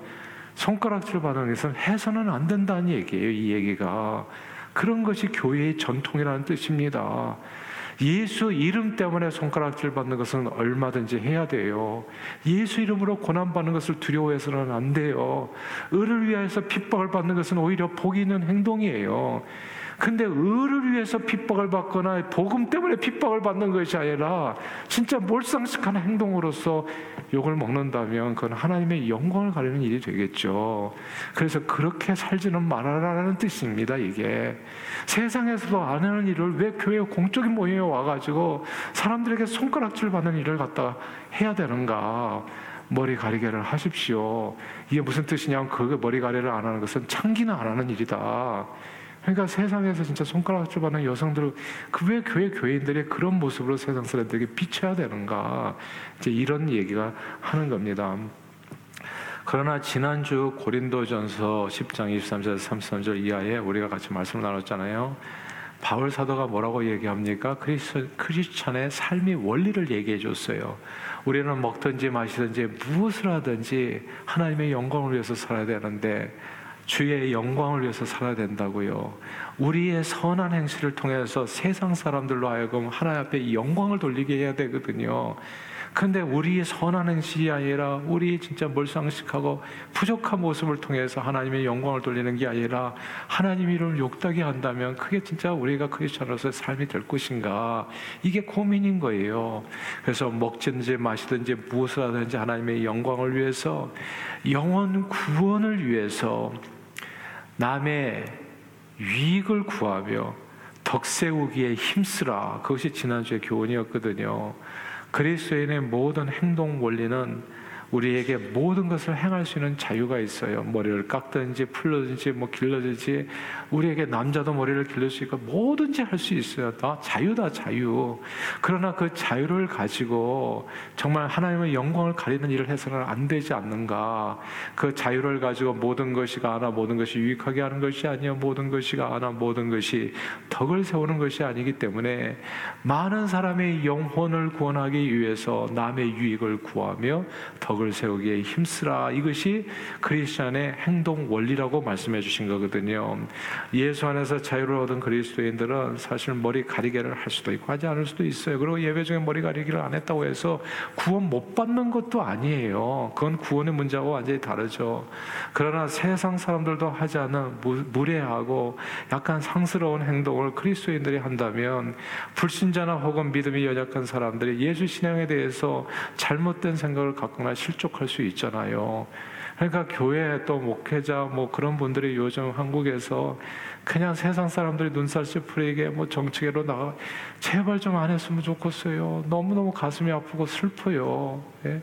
손가락질 받는 것은 해서는 안 된다는 얘기예요. 이 얘기가 그런 것이 교회의 전통이라는 뜻입니다. 예수 이름 때문에 손가락질 받는 것은 얼마든지 해야 돼요. 예수 이름으로 고난받는 것을 두려워해서는 안 돼요. 을을 위하여서 핍박을 받는 것은 오히려 복이 있는 행동이에요. 근데 의를 위해서 핍박을 받거나 복음 때문에 핍박을 받는 것이 아니라 진짜 몰상식한 행동으로서 욕을 먹는다면 그건 하나님의 영광을 가리는 일이 되겠죠. 그래서 그렇게 살지는 말아라라는 뜻입니다. 이게 세상에서도 안 하는 일을 왜 교회 공적인 모임에 와가지고 사람들에게 손가락질 받는 일을 갖다 해야 되는가? 머리 가리개를 하십시오. 이게 무슨 뜻이냐면 그 머리 가리를 안 하는 것은 창기는 안 하는 일이다. 그러니까 세상에서 진짜 손가락질 받는 여성들 그 왜 교회 교인들이 그런 모습으로 세상 사람들에게 비춰야 되는가 이제 이런 얘기가 하는 겁니다. 그러나 지난주 고린도전서 10장 23절 33절 이하에 우리가 같이 말씀을 나눴잖아요. 바울 사도가 뭐라고 얘기합니까? 크리스, 크리스천의 삶의 원리를 얘기해 줬어요. 우리는 먹든지 마시든지 무엇을 하든지 하나님의 영광을 위해서 살아야 되는데 주의 영광을 위해서 살아야 된다고요. 우리의 선한 행실을 통해서 세상 사람들로 하여금 하나님 앞에 영광을 돌리게 해야 되거든요. 근데 우리의 선한 행실이 아니라 우리 진짜 몰상식하고 부족한 모습을 통해서 하나님의 영광을 돌리는 게 아니라 하나님 이름을 욕되게 한다면 그게 진짜 우리가 크리스천으로서의 삶이 될 것인가 이게 고민인 거예요. 그래서 먹든지 마시든지 무엇을 하든지 하나님의 영광을 위해서 영원 구원을 위해서 남의 유익을 구하며 덕 세우기에 힘쓰라. 그것이 지난주의 교훈이었거든요. 그리스도인의 모든 행동 원리는 우리에게 모든 것을 행할 수 있는 자유가 있어요. 머리를 깎든지 풀든지 뭐 길러든지 우리에게 남자도 머리를 길를 수 있고 뭐든지 할 수 있어요. 다 자유다 자유. 그러나 그 자유를 가지고 정말 하나님의 영광을 가리는 일을 해서는 안 되지 않는가. 그 자유를 가지고 모든 것이가 하나 모든 것이 유익하게 하는 것이 아니야 모든 것이가 하나 모든 것이 덕을 세우는 것이 아니기 때문에 많은 사람의 영혼을 구원하기 위해서 남의 유익을 구하며 덕을 덕을 세우기에 힘쓰라. 이것이 크리스천의 행동 원리라고 말씀해 주신 거거든요. 예수 안에서 자유를 얻은 그리스도인들은 사실 머리 가리개를 할 수도 있고 하지 않을 수도 있어요. 그리고 예배 중에 머리 가리기를 안 했다고 해서 구원 못 받는 것도 아니에요. 그건 구원의 문제하고 완전히 다르죠. 그러나 세상 사람들도 하지 않는 무례하고 약간 상스러운 행동을 그리스도인들이 한다면 불신자나 혹은 믿음이 연약한 사람들이 예수 신앙에 대해서 잘못된 생각을 갖거나 실족할 수 있잖아요. 그러니까 교회 또 목회자 뭐 그런 분들이 요즘 한국에서 그냥 세상 사람들이 눈살 찌푸리게 뭐 정치계로 나가 제발 좀 안 했으면 좋겠어요. 너무너무 가슴이 아프고 슬퍼요. 예?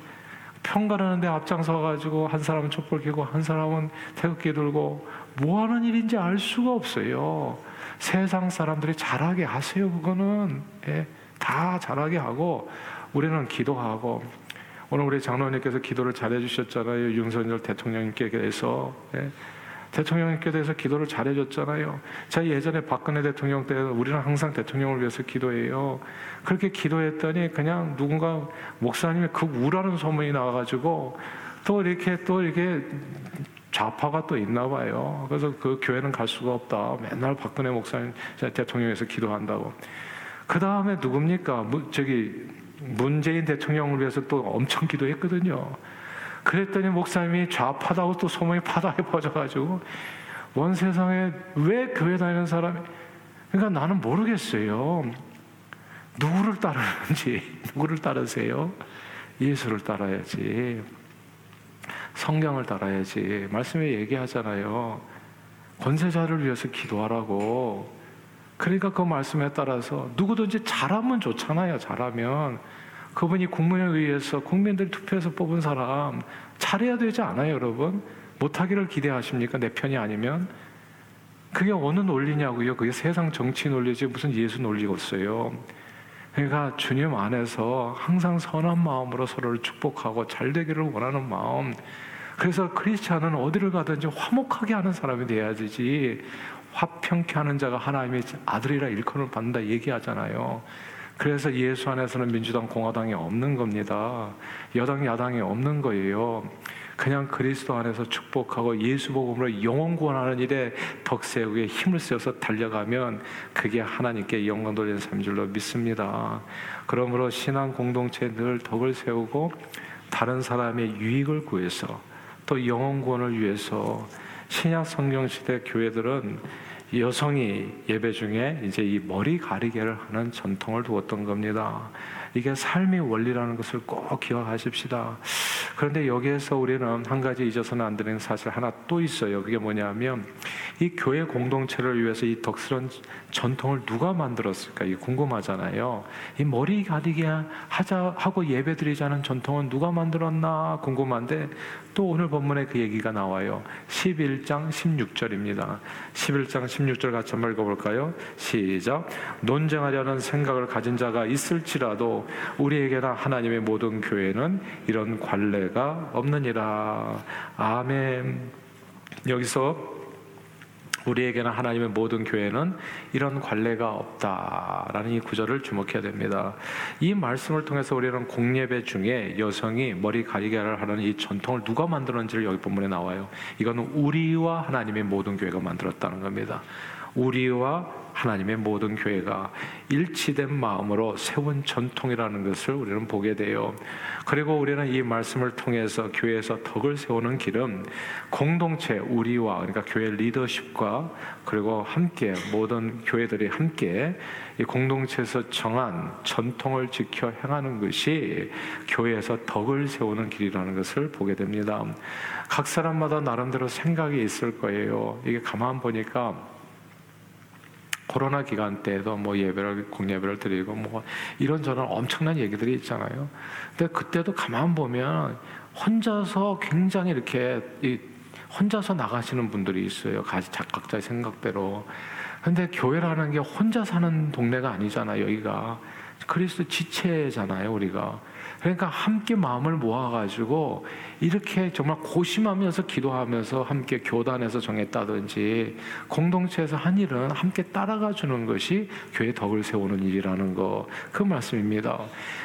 평가하는데 앞장서 가지고 한 사람은 촛불 켜고 한 사람은 태극기 들고 뭐 하는 일인지 알 수가 없어요. 세상 사람들이 잘하게 하세요. 그거는 예? 다 잘하게 하고 우리는 기도하고 오늘 우리 장로님께서 기도를 잘해 주셨잖아요. 윤석열 대통령님께 대해서. 예. 대통령님께 대해서 기도를 잘해 줬잖아요. 자, 예전에 박근혜 대통령 때 우리는 항상 대통령을 위해서 기도해요. 그렇게 기도했더니 그냥 누군가 목사님의 그 우라는 소문이 나와가지고 또 이렇게 또 이렇게 좌파가 또 있나 봐요. 그래서 그 교회는 갈 수가 없다. 맨날 박근혜 목사님 대통령에서 기도한다고. 그 다음에 누굽니까? 저기 문재인 대통령을 위해서 또 엄청 기도했거든요. 그랬더니 목사님이 좌파다고 또 소문이 바다에 퍼져가지고 원 세상에 왜 교회 다니는 사람이 그러니까 나는 모르겠어요. 누구를 따르는지 누구를 따르세요? 예수를 따라야지. 성경을 따라야지. 말씀에 얘기하잖아요. 권세자를 위해서 기도하라고. 그러니까 그 말씀에 따라서 누구든지 잘하면 좋잖아요. 잘하면. 그분이 국민에 의해서 국민들 투표해서 뽑은 사람 잘해야 되지 않아요, 여러분? 못하기를 기대하십니까? 내 편이 아니면? 그게 어느 논리냐고요? 그게 세상 정치 논리지 무슨 예수 논리가 없어요. 그러니까 주님 안에서 항상 선한 마음으로 서로를 축복하고 잘 되기를 원하는 마음. 그래서 크리스찬은 어디를 가든지 화목하게 하는 사람이 돼야 되지. 화평케 하는 자가 하나님의 아들이라 일컬을 받는다 얘기하잖아요. 그래서 예수 안에서는 민주당, 공화당이 없는 겁니다. 여당, 야당이 없는 거예요. 그냥 그리스도 안에서 축복하고 예수 복음으로 영원 구원하는 일에 덕 세우에 힘을 쓰어서 달려가면 그게 하나님께 영광 돌리는 삶인 줄로 믿습니다. 그러므로 신앙 공동체 늘 덕을 세우고 다른 사람의 유익을 구해서 또 영원 구원을 위해서 신약 성경 시대 교회들은 여성이 예배 중에 이제 이 머리 가리개를 하는 전통을 두었던 겁니다. 이게 삶의 원리라는 것을 꼭 기억하십시다. 그런데 여기에서 우리는 한 가지 잊어서는 안 되는 사실 하나 또 있어요. 그게 뭐냐면 이 교회 공동체를 위해서 이 덕스런 전통을 누가 만들었을까? 이게 궁금하잖아요. 이 머리 가리개 하자 하고 예배 드리자는 전통은 누가 만들었나 궁금한데 또 오늘 본문에 그 얘기가 나와요. 11장 16절입니다. 11장 16절 같이 한번 읽어볼까요? 시작. 논쟁하려는 생각을 가진 자가 있을지라도 우리에게나 하나님의 모든 교회는 이런 관례가 없느니라. 아멘. 여기서 우리에게는 하나님의 모든 교회는 이런 관례가 없다라는 이 구절을 주목해야 됩니다. 이 말씀을 통해서 우리는 공예배 중에 여성이 머리 가리개를 하는 이 전통을 누가 만들었는지를 여기 본문에 나와요. 이거는 우리와 하나님의 모든 교회가 만들었다는 겁니다. 우리와 하나님의 모든 교회가 일치된 마음으로 세운 전통이라는 것을 우리는 보게 돼요. 그리고 우리는 이 말씀을 통해서 교회에서 덕을 세우는 길은 공동체 우리와 그러니까 교회 리더십과 그리고 함께 모든 교회들이 함께 이 공동체에서 정한 전통을 지켜 행하는 것이 교회에서 덕을 세우는 길이라는 것을 보게 됩니다. 각 사람마다 나름대로 생각이 있을 거예요. 이게 가만 보니까 코로나 기간 때도 뭐 예배를 공예배를 드리고 뭐 이런저런 엄청난 얘기들이 있잖아요. 근데 그때도 가만 보면 혼자서 굉장히 이렇게 혼자서 나가시는 분들이 있어요. 각자의 생각대로. 근데 교회라는 게 혼자 사는 동네가 아니잖아요. 여기가 그리스도 지체잖아요. 우리가. 그러니까 함께 마음을 모아가지고 이렇게 정말 고심하면서 기도하면서 함께 교단에서 정했다든지 공동체에서 한 일은 함께 따라가 주는 것이 교회 덕을 세우는 일이라는 거 그 말씀입니다.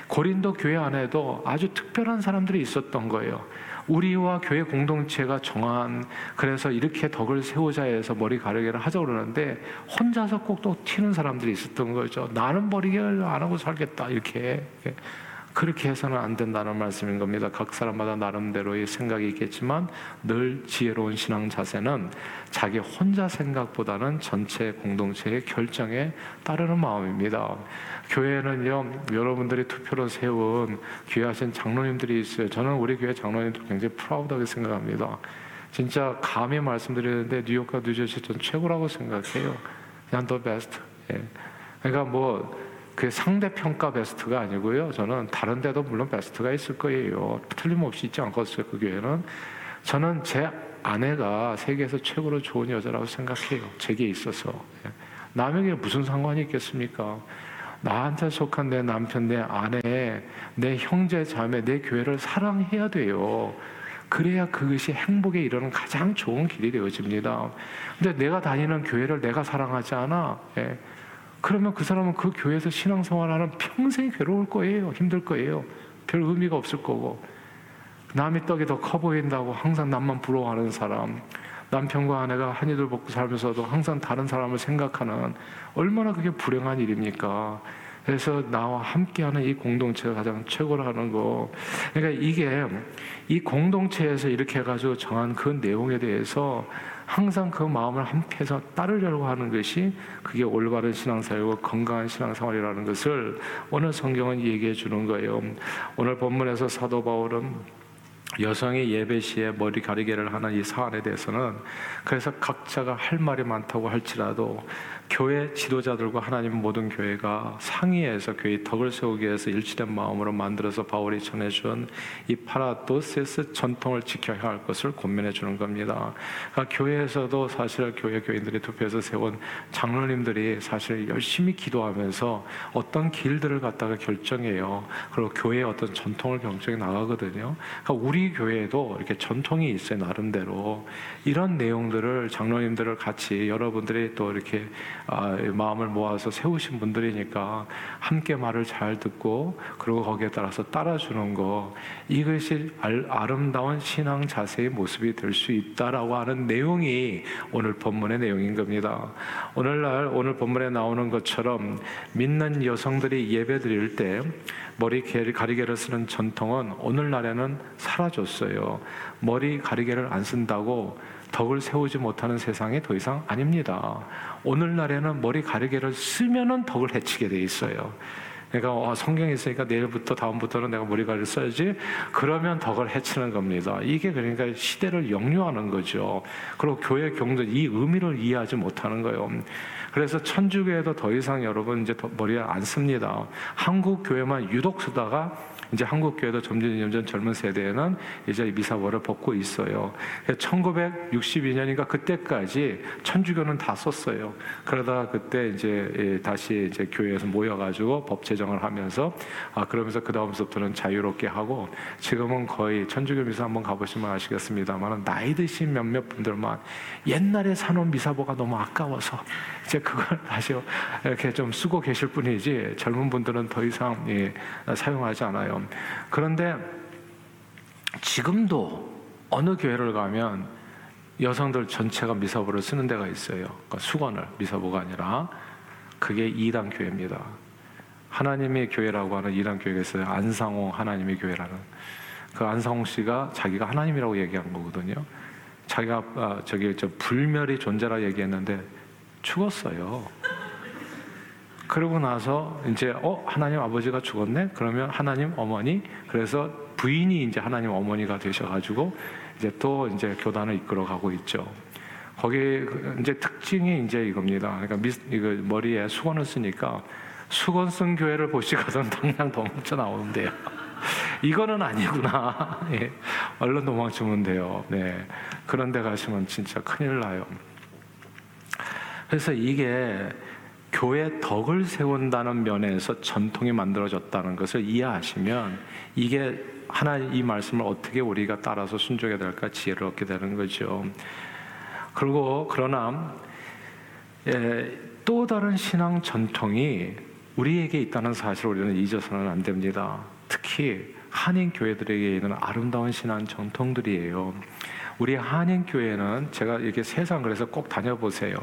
고린도 교회 안에도 아주 특별한 사람들이 있었던 거예요. 우리와 교회 공동체가 정한 그래서 이렇게 덕을 세우자 해서 머리 가르기를 하자 그러는데 혼자서 꼭 또 튀는 사람들이 있었던 거죠. 나는 머리를 안 하고 살겠다 이렇게 그렇게 해서는 안 된다는 말씀인 겁니다. 각 사람마다 나름대로의 생각이 있겠지만 늘 지혜로운 신앙 자세는 자기 혼자 생각보다는 전체 공동체의 결정에 따르는 마음입니다. 교회는요, 여러분들이 투표로 세운 귀하신 장로님들이 있어요. 저는 우리 교회 장로님들 굉장히 프라우드하게 생각합니다. 진짜 감히 말씀드리는데 뉴욕과 뉴저지 전 최고라고 생각해요. 그냥 더 베스트. 예. 그러니까 뭐그 상대평가 베스트가 아니고요. 저는 다른 데도 물론 베스트가 있을 거예요. 틀림없이 있지 않겠어요. 그 교회는. 저는 제 아내가 세계에서 최고로 좋은 여자라고 생각해요. 제게 있어서. 예. 남에게 무슨 상관이 있겠습니까? 나한테 속한 내 남편, 내 아내, 내 형제, 자매, 내 교회를 사랑해야 돼요. 그래야 그것이 행복에 이르는 가장 좋은 길이 되어집니다. 근데 내가 다니는 교회를 내가 사랑하지 않아. 예. 그러면 그 사람은 그 교회에서 신앙생활하는 평생 괴로울 거예요. 힘들 거예요. 별 의미가 없을 거고. 남의 떡이 더 커 보인다고 항상 남만 부러워하는 사람. 남편과 아내가 한이들 먹고 살면서도 항상 다른 사람을 생각하는 얼마나 그게 불행한 일입니까? 그래서 나와 함께하는 이 공동체가 가장 최고라는 거. 그러니까 이게 이 공동체에서 이렇게 해가지고 정한 그 내용에 대해서 항상 그 마음을 함께해서 따르려고 하는 것이 그게 올바른 신앙사회고 건강한 신앙생활이라는 것을 오늘 성경은 얘기해 주는 거예요. 오늘 본문에서 사도 바울은 여성이 예배 시에 머리 가리개를 하는 이 사안에 대해서는 그래서 각자가 할 말이 많다고 할지라도 교회 지도자들과 하나님 모든 교회가 상의해서 교회 덕을 세우기 위해서 일치된 마음으로 만들어서 바울이 전해준 이 파라도세스 전통을 지켜야 할 것을 권면해 주는 겁니다. 그러니까 교회에서도 사실 교회 교인들이 투표해서 세운 장로님들이 사실 열심히 기도하면서 어떤 길들을 갖다가 결정해요. 그리고 교회의 어떤 전통을 결정해 나가거든요. 그러니까 우리 교회에도 이렇게 전통이 있어요 나름대로 이런 내용들을 장로님들을 같이 여러분들이 또 이렇게 아, 마음을 모아서 세우신 분들이니까 함께 말을 잘 듣고 그리고 거기에 따라서 따라주는 거 이것이 아름다운 신앙 자세의 모습이 될 수 있다라고 하는 내용이 오늘 본문의 내용인 겁니다. 오늘날 오늘 본문에 나오는 것처럼 믿는 여성들이 예배 드릴 때 머리 가리개를 쓰는 전통은 오늘날에는 사라졌어요. 머리 가리개를 안 쓴다고 덕을 세우지 못하는 세상이 더 이상 아닙니다. 오늘날에는 머리 가리개를 쓰면은 덕을 해치게 돼 있어요. 그러니까 어, 성경에 있으니까 내일부터 다음부터는 내가 머리가리를 써야지 그러면 덕을 해치는 겁니다. 이게 그러니까 시대를 역류하는 거죠. 그리고 교회 경전 이 의미를 이해하지 못하는 거예요. 그래서 천주교에도 더 이상 여러분 이제 머리 안 씁니다. 한국 교회만 유독 쓰다가 이제 한국 교회도 점점 점점 젊은 세대에는 이제 미사월을 벗고 있어요. 1962년인가 그때까지 천주교는 다 썼어요. 그러다 그때 이제 예, 다시 이제 교회에서 모여가지고 법 제정을 하면서 아 그러면서 그 다음부터는 자유롭게 하고 지금은 거의 천주교 미사 한번 가보시면 아시겠습니다만 나이 드신 몇몇 분들만 옛날에 사놓은 미사보가 너무 아까워서 이제 그걸 다시 이렇게 좀 쓰고 계실 뿐이지 젊은 분들은 더 이상 예, 사용하지 않아요. 그런데 지금도 어느 교회를 가면 여성들 전체가 미사보를 쓰는 데가 있어요. 그러니까 수건을 미사보가 아니라 그게 이단 교회입니다. 하나님의 교회라고 하는 이단 교회가 있어요. 안상홍 하나님의 교회라는 그 안상홍 씨가 자기가 하나님이라고 얘기한 거거든요. 자기가 아, 저기 저 불멸이 존재라 얘기했는데 죽었어요. 그러고 나서 이제 어 하나님 아버지가 죽었네. 그러면 하나님 어머니 그래서 부인이 이제 하나님 어머니가 되셔가지고 이제 또 이제 교단을 이끌어가고 있죠. 거기 그 이제 특징이 이제 이겁니다. 그러니까 미, 이거 머리에 수건을 쓰니까 수건 쓴 교회를 보시거든 당장 도망쳐 나오는데요. 이거는 아니구나. 예. 얼른 도망치면 돼요. 네. 그런 데 가시면 진짜 큰일 나요. 그래서 이게 교회 덕을 세운다는 면에서 전통이 만들어졌다는 것을 이해하시면 이게 하나 이 말씀을 어떻게 우리가 따라서 순종해야 될까 지혜를 얻게 되는 거죠. 그리고 그러나 예, 또 다른 신앙 전통이 우리에게 있다는 사실을 우리는 잊어서는 안 됩니다. 특히 한인 교회들에게 있는 아름다운 신앙 전통들이에요. 우리 한인 교회는 제가 이렇게 세상 그래서 꼭 다녀보세요.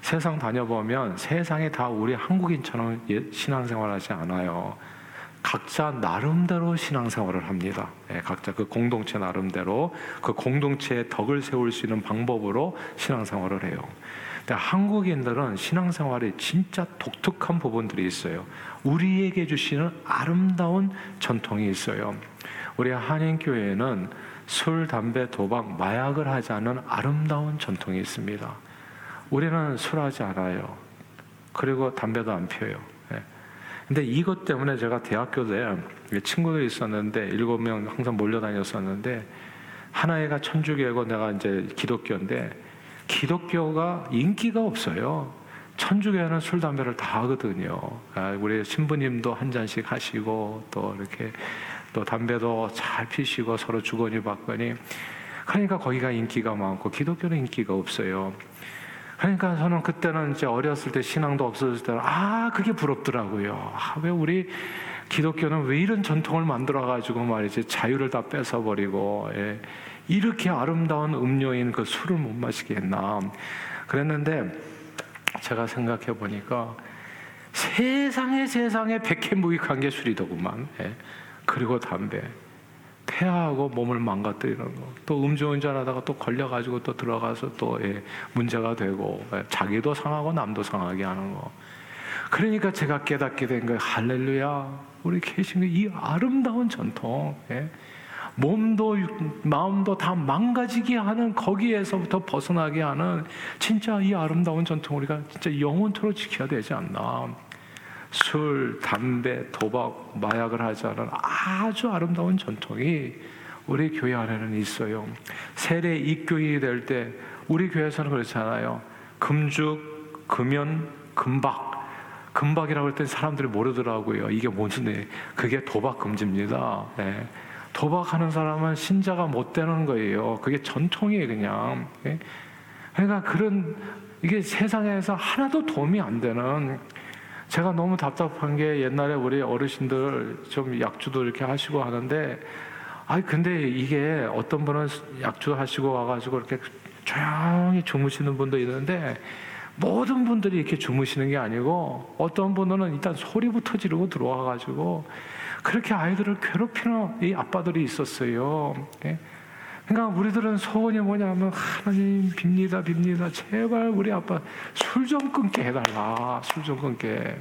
세상 다녀보면 세상에 다 우리 한국인처럼 신앙생활 하지 않아요. 각자 나름대로 신앙생활을 합니다. 예, 각자 그 공동체 나름대로 그 공동체의 덕을 세울 수 있는 방법으로 신앙생활을 해요. 근데 한국인들은 신앙생활에 진짜 독특한 부분들이 있어요. 우리에게 주시는 아름다운 전통이 있어요. 우리 한인교회는 술, 담배, 도박, 마약을 하지 않는 아름다운 전통이 있습니다. 우리는 술하지 않아요. 그리고 담배도 안 피워요. 예. 근데 이것 때문에 제가 대학교 때 친구들이 있었는데 일곱 명 항상 몰려다녔었는데 하나 애가 천주교고 내가 이제 기독교인데 기독교가 인기가 없어요. 천주교회는 술 담배를 다 하거든요. 아, 우리 신부님도 한 잔씩 하시고 또 이렇게 또 담배도 잘 피시고 서로 주거니 받거니 그러니까 거기가 인기가 많고 기독교는 인기가 없어요. 그러니까 저는 그때는 이제 어렸을 때 신앙도 없었을 때는 아 그게 부럽더라고요. 아, 왜 우리 기독교는 왜 이런 전통을 만들어 가지고 말이지 자유를 다 뺏어 버리고 예. 이렇게 아름다운 음료인 그 술을 못 마시게 했나 그랬는데 제가 생각해 보니까 세상에 세상에 백해무익한 게 술이더구만. 예. 그리고 담배. 폐하고 몸을 망가뜨리는 거. 또 음주운전하다가 또 걸려가지고 또 들어가서 또 예, 문제가 되고 예, 자기도 상하고 남도 상하게 하는 거. 그러니까 제가 깨닫게 된 거예요. 할렐루야. 우리 계신 이 아름다운 전통. 예. 몸도 마음도 다 망가지게 하는 거기에서부터 벗어나게 하는 진짜 이 아름다운 전통 우리가 진짜 영원토록 지켜야 되지 않나. 술, 담배, 도박, 마약을 하지 않은 아주 아름다운 전통이 우리 교회 안에는 있어요. 세례 입교인이 될 때 우리 교회에서는 그렇잖아요. 금죽, 금연, 금박. 금박이라고 할 때 사람들이 모르더라고요. 이게 무슨 그게 도박 금지입니다. 네. 도박하는 사람은 신자가 못 되는 거예요. 그게 전통이에요, 그냥. 예? 그러니까 그런 이게 세상에서 하나도 도움이 안 되는 제가 너무 답답한 게 옛날에 우리 어르신들 좀 약주도 이렇게 하시고 하는데 아니 근데 이게 어떤 분은 약주 하시고 와가지고 이렇게 조용히 주무시는 분도 있는데 모든 분들이 이렇게 주무시는 게 아니고 어떤 분들은 일단 소리부터 지르고 들어와가지고 그렇게 아이들을 괴롭히는 이 아빠들이 있었어요. 예? 그러니까 우리들은 소원이 뭐냐면 하나님 빕니다 빕니다. 제발 우리 아빠 술 좀 끊게 해달라. 술 좀 끊게.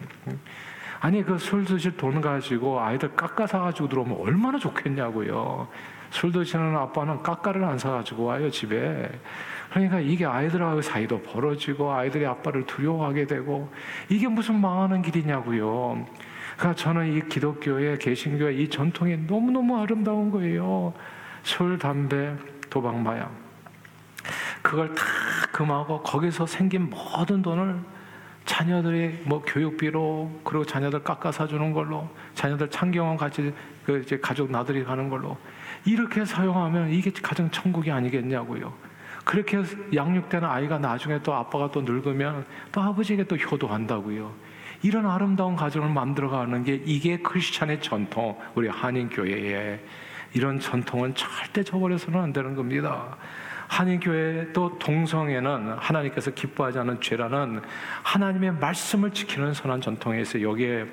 아니 그 술 드실 돈 가지고 아이들 깎아 사가지고 들어오면 얼마나 좋겠냐고요. 술 드시는 아빠는 깎아를 안 사가지고 와요 집에. 그러니까 이게 아이들하고 사이도 벌어지고 아이들이 아빠를 두려워하게 되고 이게 무슨 망하는 길이냐고요. 그러니까 저는 이 기독교의 개신교의 이 전통이 너무너무 아름다운 거예요. 술, 담배, 도박, 마약. 그걸 다 금하고 거기서 생긴 모든 돈을 자녀들이 뭐 교육비로 그리고 자녀들 깎아 사주는 걸로 자녀들 창경원 같이 그 이제 가족 나들이 가는 걸로 이렇게 사용하면 이게 가정 천국이 아니겠냐고요. 그렇게 양육되는 아이가 나중에 또 아빠가 또 늙으면 또 아버지에게 또 효도한다고요. 이런 아름다운 가정을 만들어가는 게 이게 크리스찬의 전통, 우리 한인 교회의 이런 전통은 절대 저버려서는 안 되는 겁니다. 한인교회 또 동성애는 하나님께서 기뻐하지 않은 죄라는 하나님의 말씀을 지키는 선한 전통에 있어 여기에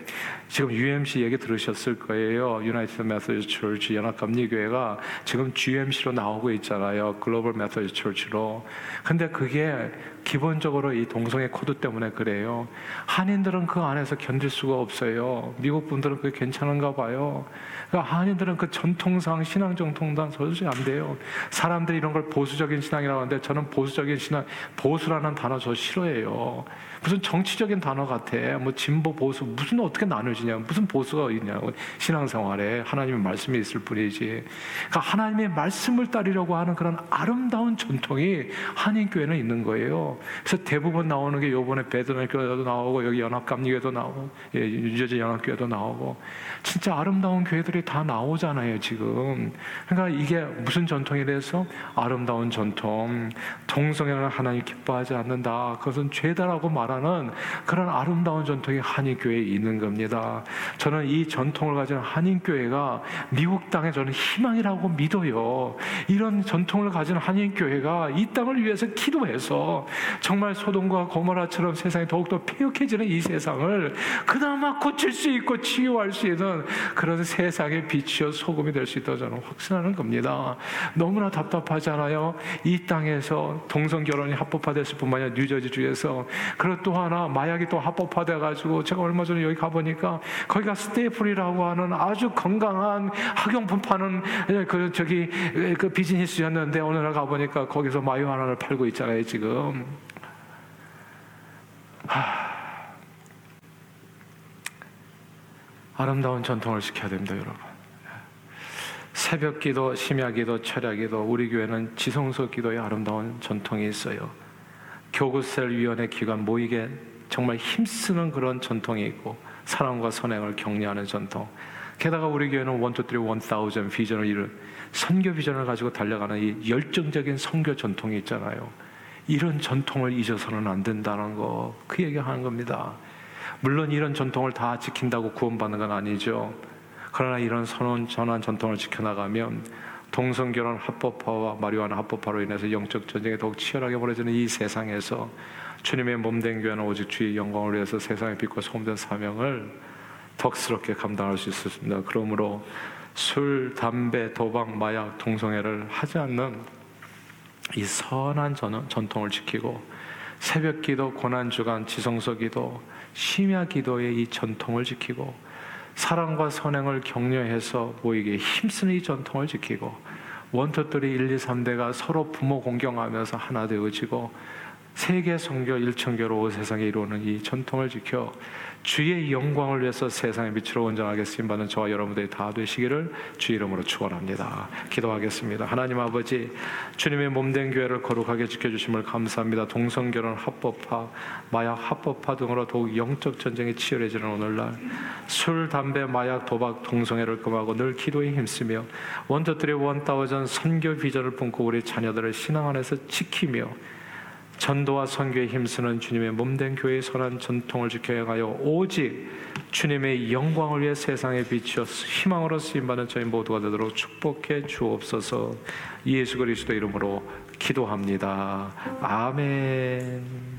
지금 UMC 얘기 들으셨을 거예요. United Methodist Church 연합감리교회가 지금 GMC로 나오고 있잖아요. Global Methodist Church로. 근데 그게 기본적으로 이 동성애 코드 때문에 그래요. 한인들은 그 안에서 견딜 수가 없어요. 미국 분들은 그게 괜찮은가 봐요. 그러니까 한인들은 그 전통상 신앙 정통상 도저히 안 돼요. 사람들이 이런 걸 보수적인 신앙이라고 하는데 저는 보수적인 신앙, 보수라는 단어 저 싫어해요. 무슨 정치적인 단어 같아. 뭐 진보 보수 무슨 어떻게 나눠지냐? 무슨 보수가 있냐? 신앙생활에 하나님의 말씀이 있을 뿐이지. 그러니까 하나님의 말씀을 따르려고 하는 그런 아름다운 전통이 한인 교회는 있는 거예요. 그래서 대부분 나오는 게 요번에 베드날 교회도 나오고 여기 연합감리교회도 나오고 예, 유저지 연합교회도 나오고 진짜 아름다운 교회들이 다 나오잖아요 지금. 그러니까 이게 무슨 전통에 대해서 아름다운 전통, 동성애는 하나님 기뻐하지 않는다. 그것은 죄다라고 말하 는 그런 아름다운 전통이 한인교회에 있는 겁니다. 저는 이 전통을 가진 한인교회가 미국 땅에 저는 희망이라고 믿어요. 이런 전통을 가진 한인교회가 이 땅을 위해서 기도해서 정말 소돔과 고모라처럼 세상이 더욱더 폐역해지는 이 세상을 그나마 고칠 수 있고 치유할 수 있는 그런 세상의 빛이요 소금이 될 수 있다고 저는 확신하는 겁니다. 너무나 답답하잖아요. 이 땅에서 동성 결혼이 합법화됐을 뿐만 아니라 뉴저지 주에서 그또 하나 마약이 또 합법화돼 가지고 제가 얼마 전에 여기 가 보니까 거기가 스테이플이라고 하는 아주 건강한 학용품 파는 그 저기 그 비즈니스였는데 오늘 가 보니까 거기서 마유 하나를 팔고 있잖아요 지금. 하... 아름다운 전통을 지켜야 됩니다, 여러분. 새벽 기도, 심야 기도, 철야 기도, 우리 교회는 지성소 기도의 아름다운 전통이 있어요. 교구셀 위원회 기관 모이게 정말 힘쓰는 그런 전통이 있고 사랑과 선행을 격려하는 전통. 게다가 우리 교회는 one two three one thousand 비전을 이룬 선교 비전을 가지고 달려가는 이 열정적인 선교 전통이 있잖아요. 이런 전통을 잊어서는 안 된다는 거, 그 얘기하는 겁니다. 물론 이런 전통을 다 지킨다고 구원받는 건 아니죠. 그러나 이런 선한, 선한 전통을 지켜나가면 동성결혼 합법화와 마리화나 합법화로 인해서 영적 전쟁이 더욱 치열하게 벌어지는 이 세상에서 주님의 몸된 교회는 오직 주의 영광을 위해서 세상의 빛과 소금된 사명을 덕스럽게 감당할 수 있었습니다. 그러므로 술, 담배, 도박, 마약, 동성애를 하지 않는 이 선한 전, 전통을 지키고 새벽 기도, 고난 주간, 지성서 기도, 심야 기도의 이 전통을 지키고 사랑과 선행을 격려해서 모이게 힘쓰는 이 전통을 지키고 원터들이 1, 2, 3대가 서로 부모 공경하면서 하나 되어지고 세계 성교 일천교로 온 세상에 이루는 이 전통을 지켜 주의 영광을 위해서 세상의 빛으로 원장하게 쓰임 받는 저와 여러분들이 다 되시기를 주 이름으로 축원합니다. 기도하겠습니다. 하나님 아버지 주님의 몸된 교회를 거룩하게 지켜 주심을 감사합니다. 동성 결혼 합법화, 마약 합법화 등으로 더욱 영적 전쟁이 치열해지는 오늘날 술, 담배, 마약, 도박, 동성애를 금하고 늘 기도에 힘쓰며 원더들의 원따워전 선교 비전을 품고 우리 자녀들을 신앙 안에서 지키며 전도와 선교에 힘쓰는 주님의 몸된 교회의 선한 전통을 지켜야 하여 오직 주님의 영광을 위해 세상에 비추어 희망으로 쓰임받는 저희 모두가 되도록 축복해 주옵소서 예수 그리스도 이름으로 기도합니다. 아멘.